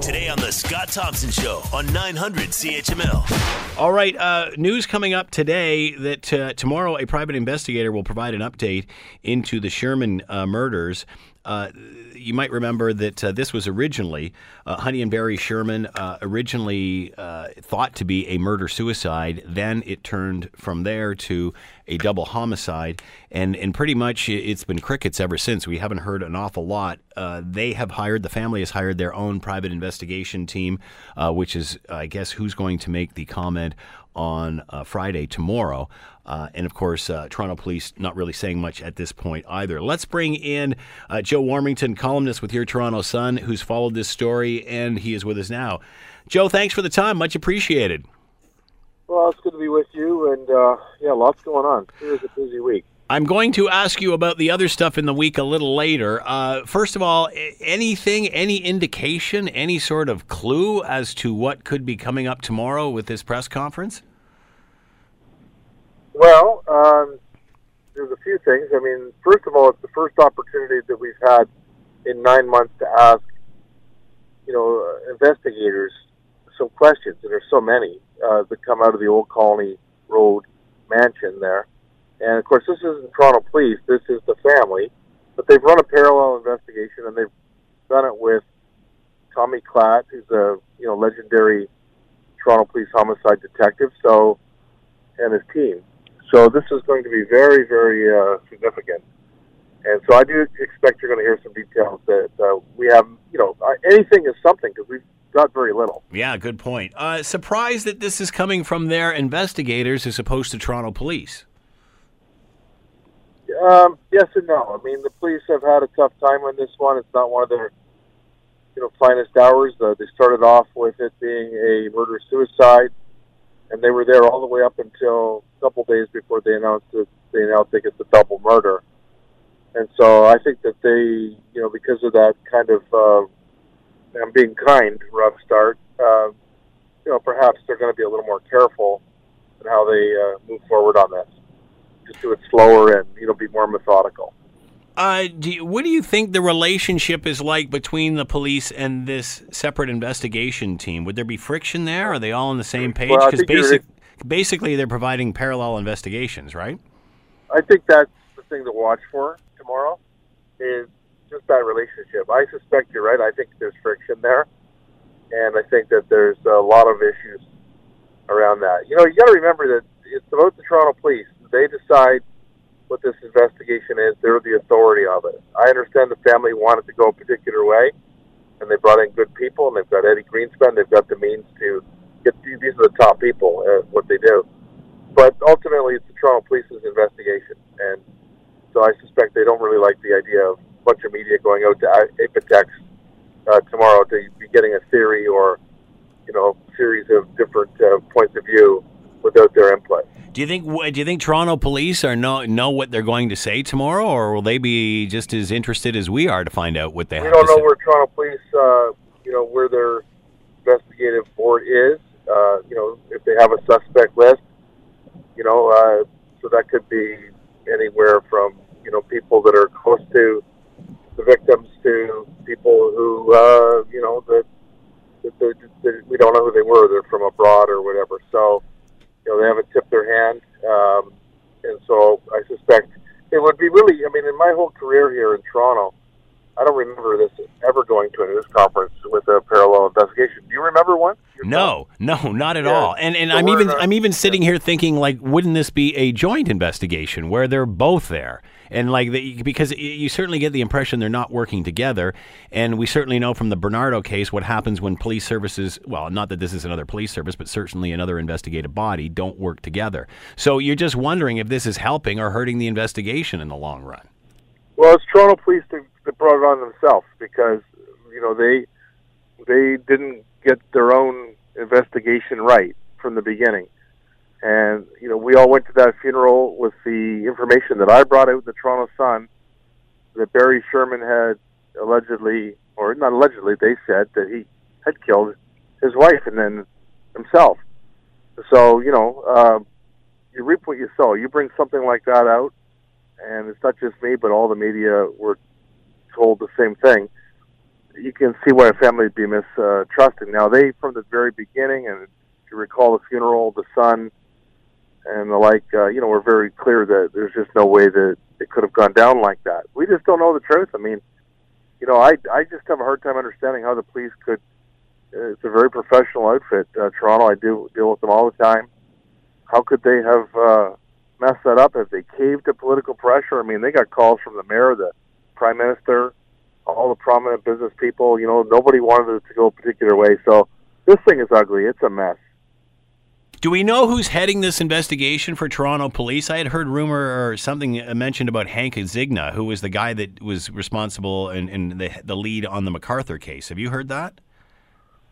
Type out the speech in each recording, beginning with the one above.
Today on the Scott Thompson Show on 900 CHML. All right, uh, news coming up today that uh, tomorrow a private investigator will provide an update into the Sherman uh, murders. You might remember that uh, this was originally uh, Honey and Barry Sherman, uh, originally uh, thought to be a murder suicide. Then it turned from there to a double homicide, and and pretty much it's been crickets ever since. We haven't heard an awful lot. Uh, they have hired the family has hired their own private investigation team, which is I guess who's going to make the comment on uh, Friday tomorrow. Uh, and of course, uh, Toronto Police not really saying much at this point either. Let's bring in uh, Joe Warmington, columnist with your Toronto Sun, who's followed this story, and he is with us now. Joe, thanks for the time. Much appreciated. Well, it's good to be with you, and uh, yeah, lots going on. Here's a busy week. I'm going to ask you about the other stuff in the week a little later. Uh, first of all, anything, any indication, any sort of clue as to what could be coming up tomorrow with this press conference? Well, um, there's a few things. I mean, first of all, it's the first opportunity that we've had in nine months to ask, you know, uh, investigators some questions, and there's so many uh, that come out of the old Colony Road mansion there. And of course, this isn't Toronto Police; this is the family. But they've run a parallel investigation, and they've done it with Tommy Klatt, who's a you know legendary Toronto Police homicide detective. So, and his team. So this is going to be very, very uh, significant. And so I do expect you're going to hear some details that uh, we have. You know, uh, anything is something because we've got very little. Yeah, good point. Uh, surprised that this is coming from their investigators as opposed to Toronto police. Um, yes and no. I mean, the police have had a tough time on this one. It's not one of their, you know, finest hours. Uh, they started off with it being a murder suicide and they were there all the way up until a couple days before they announced that they announced they get the double murder. And so I think that they, you know, because of that kind of, uh, I'm being kind, rough start, uh, you know, perhaps they're going to be a little more careful in how they uh, move forward on this. Just do it slower and, you know, be more methodical. Uh, do you, what do you think the relationship is like between the police and this separate investigation team? Would there be friction there? Are they all on the same page? Because well, basic, basically, they're providing parallel investigations, right? I think that's the thing to watch for tomorrow is just that relationship. I suspect you're right. I think there's friction there, and I think that there's a lot of issues around that. You know, you got to remember that it's about the Toronto Police. They decide what this investigation is. They're the authority of it. I understand the family wanted to go a particular way, and they brought in good people, and they've got Eddie Greenspan. They've got the means to get these are the top people at what they do. But ultimately, it's the Toronto Police's investigation, and so I suspect they don't really like the idea of a bunch of media going out to Apotex uh, tomorrow to be getting a theory or you know series of different uh, points of view without their input. Do you think do you think Toronto police are know know what they're going to say tomorrow, or will they be just as interested as we are to find out what they we have don't know say? where Toronto police, uh, you know, where their investigative board is. Uh, you know, if they have a suspect list, you know, uh, so that could be anywhere from you know people that are close to the victims to people who uh, you know that, that, that, that we don't know who they were. They're from abroad or whatever. So you know, they haven't tipped their hand. Um, and so I suspect it would be really, I mean, in my whole career here in Toronto, I don't remember this ever going to a news conference with a parallel investigation. Do you remember one? No, no, not at Yeah. all. And and So I'm even not- I'm even sitting here thinking like, wouldn't this be a joint investigation where they're both there? And like the, because you certainly get the impression they're not working together, and we certainly know from the Bernardo case what happens when police services, well, not that this is another police service, but certainly another investigative body, don't work together. So you're just wondering if this is helping or hurting the investigation in the long run. Well, it's Toronto Police that, brought it on themselves because you know they they didn't get their own investigation right from the beginning, and you know we all went to that funeral with the information that I brought out the Toronto Sun that Barry Sherman had allegedly, or not allegedly, they said that he had killed his wife and then himself. So you know, um, you reap what you sow. You bring something like that out and it's not just me, but all the media were told the same thing. you can see why a family would be mistrusting. Now, they, from the very beginning, and if you recall the funeral, the son, and the like, uh, you know, were very clear that there's just no way that it could have gone down like that. We just don't know the truth. I mean, you know, I I just have a hard time understanding how the police could. Uh, it's a very professional outfit, uh, Toronto. I do deal with them all the time. How could they have uh, messed that up? If they caved to political pressure? I mean, they got calls from the mayor, the prime minister, all the prominent business people. You know, nobody wanted it to go a particular way. So this thing is ugly. It's a mess. Do we know who's heading this investigation for Toronto Police? I had heard rumor or something mentioned about Hank Idsinga, who was the guy that was responsible and, and the, the lead on the McArthur case. Have you heard that?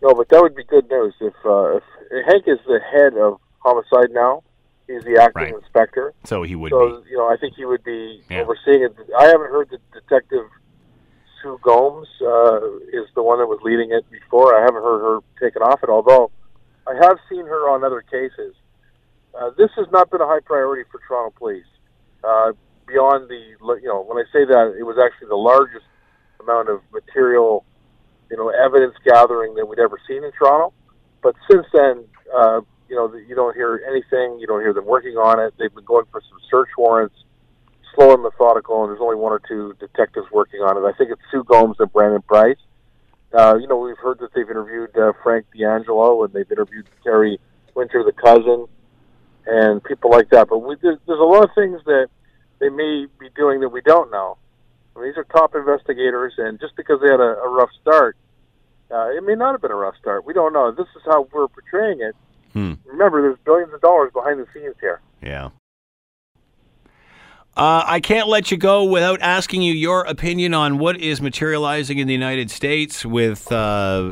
No, but that would be good news if, uh, if Hank is the head of homicide now. He's the acting Right. inspector. So he would So be. you know, I think he would be Yeah. overseeing it. I haven't heard that Detective Sue Gomes uh, is the one that was leading it before. I haven't heard her taken off it, although I have seen her on other cases. Uh, this has not been a high priority for Toronto Police. Uh, beyond the, you know, when I say that, it was actually the largest amount of material, you know, evidence gathering that we'd ever seen in Toronto. But since then, uh, you know, you don't hear anything. You don't hear them working on it. They've been going for some search warrants, slow and methodical, and there's only one or two detectives working on it. I think it's Sue Gomes and Brandon Price. Uh, you know, we've heard that they've interviewed uh, Frank D'Angelo and they've interviewed Kerry Winter, the cousin, and people like that. But we, there's, there's a lot of things that they may be doing that we don't know. I mean, these are top investigators, and just because they had a, a rough start, uh, it may not have been a rough start. We don't know. This is how we're portraying it. Hmm. Remember, there's billions of dollars behind the scenes here. Yeah. Uh, I can't let you go without asking you your opinion on what is materializing in the United States with uh,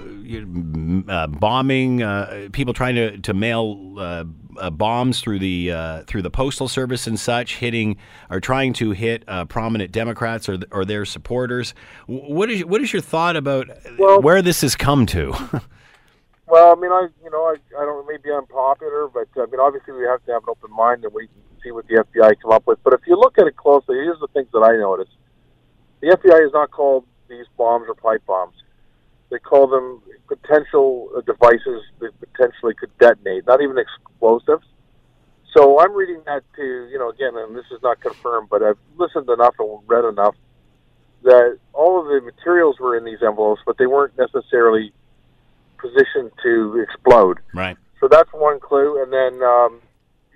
uh, bombing, uh, people trying to to mail uh, uh, bombs through the uh, through the postal service and such, hitting or trying to hit uh, prominent Democrats or or their supporters. What is what is your thought about Well- where this has come to? Well, I mean, I you know, I, I don't maybe be unpopular, but I mean, obviously we have to have an open mind and wait and see what the FBI come up with. But if you look at it closely, here's the things that I noticed: the FBI is not called these bombs or pipe bombs; they call them potential uh, devices that potentially could detonate, not even explosives. So I'm reading that to you know again, and this is not confirmed, but I've listened enough and read enough that all of the materials were in these envelopes, but they weren't necessarily positioned to explode. right. So that's one clue. And then, um,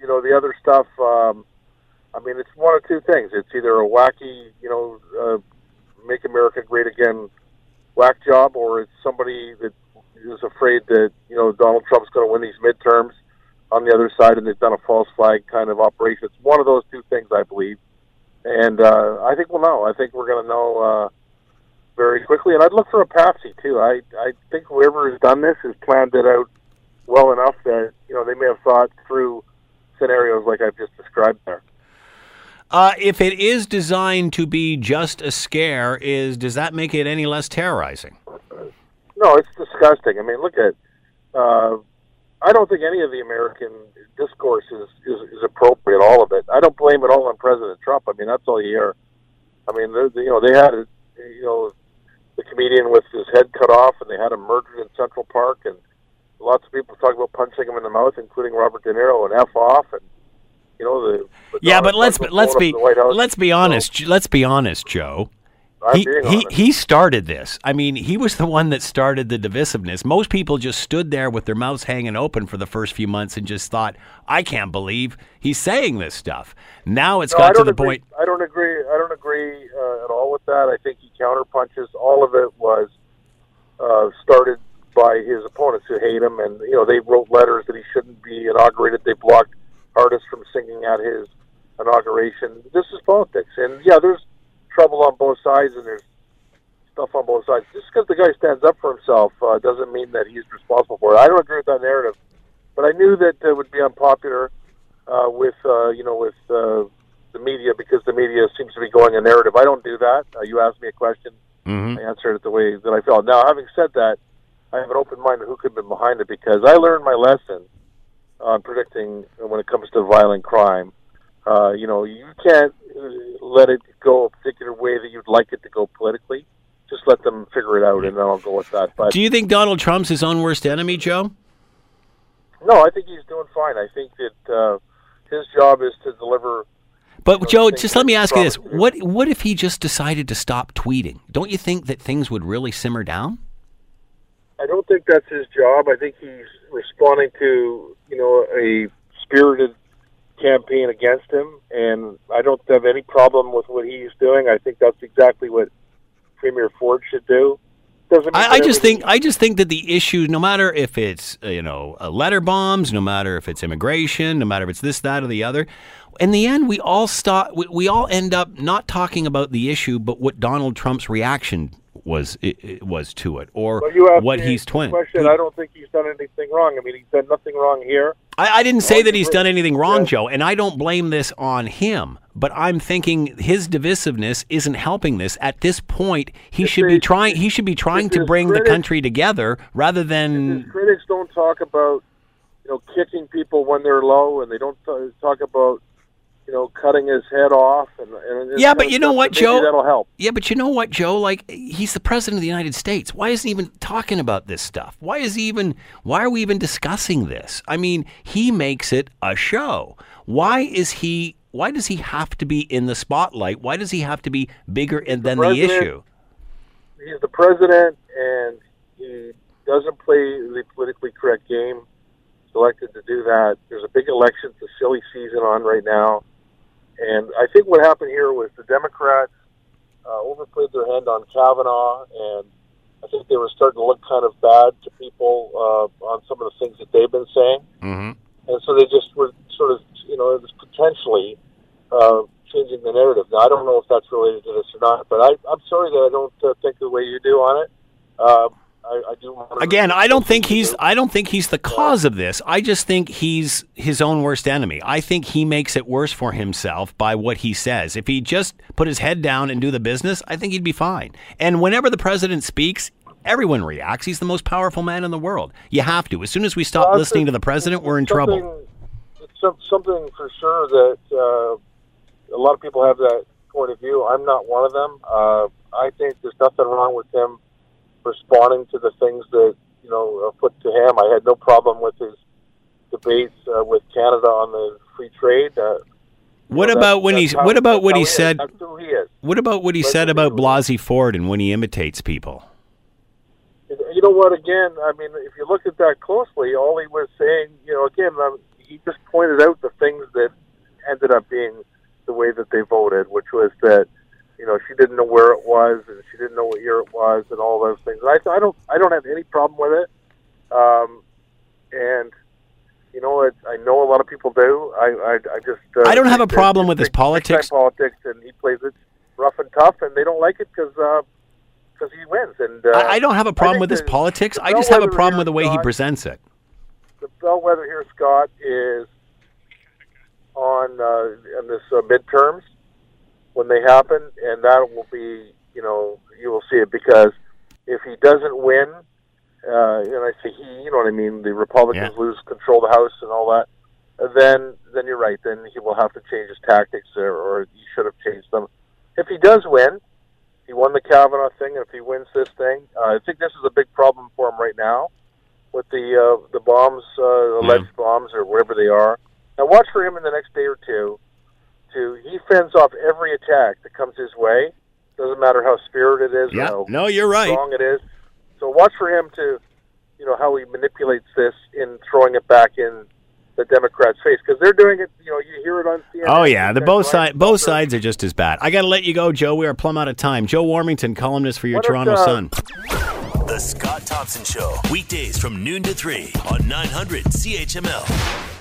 you know, the other stuff, um, I mean, it's one of two things. It's either a wacky, you know, uh, make America great again whack job, or it's somebody that is afraid that, you know, Donald Trump's going to win these midterms on the other side and they've done a false flag kind of operation. It's one of those two things, I believe. And uh, I think we'll know. I think we're going to know uh, very quickly. And I'd look for a patsy, too. I, I think whoever has done this has planned it out well enough that you know they may have thought through scenarios like I've just described there. Uh, if it is designed to be just a scare, is does that make it any less terrorizing? No, it's disgusting. I mean, look at. Uh, I don't think any of the American discourse is, is is appropriate. All of it. I don't blame it all on President Trump. I mean, that's all you hear. I mean, you know, they had, a, you know, the comedian with his head cut off, and they had him murdered in Central Park, and lots of people talk about punching him in the mouth, including Robert De Niro, and f off, and you know the. Yeah, but let's about let's be up the White House. let's be honest. Let's be honest, Joe. I'm He he he started this. I mean, he was the one that started the divisiveness. Most people just stood there with their mouths hanging open for the first few months and just thought, "I can't believe he's saying this stuff." Now it's No, got to the agree. point. I don't agree. I don't agree uh, at all with that. I think he counterpunches. All of it was uh, started by his opponents who hate him, and you know they wrote letters that he shouldn't be inaugurated. They blocked artists from singing at his inauguration. This is politics, and yeah, there's trouble on both sides, and there's stuff on both sides. Just because the guy stands up for himself uh, doesn't mean that he's responsible for it. I don't agree with that narrative, but I knew that it would be unpopular uh, with uh, you know with uh, the media because the media seems to be going a narrative. I don't do that. Uh, you asked me a question, Mhm. I answered it the way that I felt. Now, having said that, I have an open mind who could be behind it because I learned my lesson on predicting when it comes to violent crime. Uh, you know, you can't let it go a particular way that you'd like it to go politically. just let them figure it out, and then I'll go with that. But Do you think Donald Trump's his own worst enemy, Joe? no, I think he's doing fine. I think that uh, his job is to deliver. But know, Joe, just let me ask you this: what what if he just decided to stop tweeting? Don't you think that things would really simmer down? I don't think that's his job. I think he's responding to you know a spirited campaign against him, and I don't have any problem with what he's doing. I think that's exactly what Premier Ford should do. Doesn't I, I just think I just think that the issue, no matter if it's uh, you know uh, letter bombs, no matter if it's immigration, no matter if it's this, that, or the other, in the end, we all stop. We, we all end up not talking about the issue, but what Donald Trump's reaction was i i- was to it, or Well, what he's twin. Question. I don't think he's done anything wrong. I mean, he's done nothing wrong here. I, I didn't say that he's done anything wrong, yeah. Joe, and I don't blame this on him. But I'm thinking his divisiveness isn't helping this. At this point, he If should be trying. He should be trying to bring the country together rather than. critics don't talk about you know kicking people when they're low, and they don't t- talk about you know cutting his head off. And, and Yeah, but you know what, Joe? That'll help. Yeah, but you know what, Joe? Like he's the president of the United States. Why isn't he even talking about this stuff? Why is he even? Why are we even discussing this? I mean, he makes it a show. Why is he? Why does he have to be in the spotlight? Why does he have to be bigger in, than the issue? He's the president, and he doesn't play the politically correct game. He's elected to do that. There's a big election, it's a silly season on right now, and I think what happened here was the Democrats uh, overplayed their hand on Kavanaugh, and I think they were starting to look kind of bad to people uh, on some of the things that they've been saying. Mm-hmm. and so they just were sort of, you know, it was potentially uh, changing the narrative. Now, I don't know if that's related to this or not, but I, I'm sorry that I don't uh, think the way you do on it. Uh, I, I do. want to- Again, I don't think he's I don't think he's the cause of this. I just think he's his own worst enemy. I think he makes it worse for himself by what he says. If he just put his head down and do the business, I think he'd be fine. And whenever the president speaks, everyone reacts. He's the most powerful man in the world. You have to. As soon as we stop Well, listening to the president, we're in trouble. It's something for sure that uh, a lot of people have that point of view. I'm not one of them. Uh, I think there's nothing wrong with him responding to the things that you know are put to him. I had no problem with his debates uh, with Canada on the free trade. Uh, What know, about when he how- what about what he is. said That's he is. what about what he said about Blasey Ford and when he imitates people? You know what? Again, I mean, if you look at that closely, all he was saying, you know, again, um, he just pointed out the things that ended up being the way that they voted, which was that, you know, she didn't know where it was and she didn't know what year it was and all those things. And I, I don't, I don't have any problem with it. Um, and you know what? I know a lot of people do. I, I, I just. Uh, I don't have a problem with his politics. Politics, and he plays it rough and tough, and they don't like it because because he wins. And uh, I, I don't have a problem with his politics. I just have a problem with the way he presents it. the bellwether here, Scott, is on uh, in this uh, midterms when they happen, and that will be, you know, you will see it because if he doesn't win, uh, and I say he, you know what I mean, the Republicans Yeah. lose control of the House and all that, then then you're right. Then he will have to change his tactics, or, or he should have changed them. If he does win, he won the Kavanaugh thing, and if he wins this thing, uh, I think this is a big problem for him right now with the uh, the bombs, uh, alleged bombs, or whatever they are. Now watch for him in the next day or two. To he fends off every attack that comes his way. Doesn't matter how spirited it is, or Yeah. how No, you're right. strong it is. So watch for him to, you know, how he manipulates this in throwing it back in the Democrats' face because they're doing it. You know, you hear it on CNN. Oh yeah, the both Brian side both sides are just as bad. I got to let you go, Joe. We are plumb out of time. Joe Warmington, columnist for your What if, Toronto uh, Sun. The Scott Thompson Show, weekdays from noon to 3 on 900 CHML.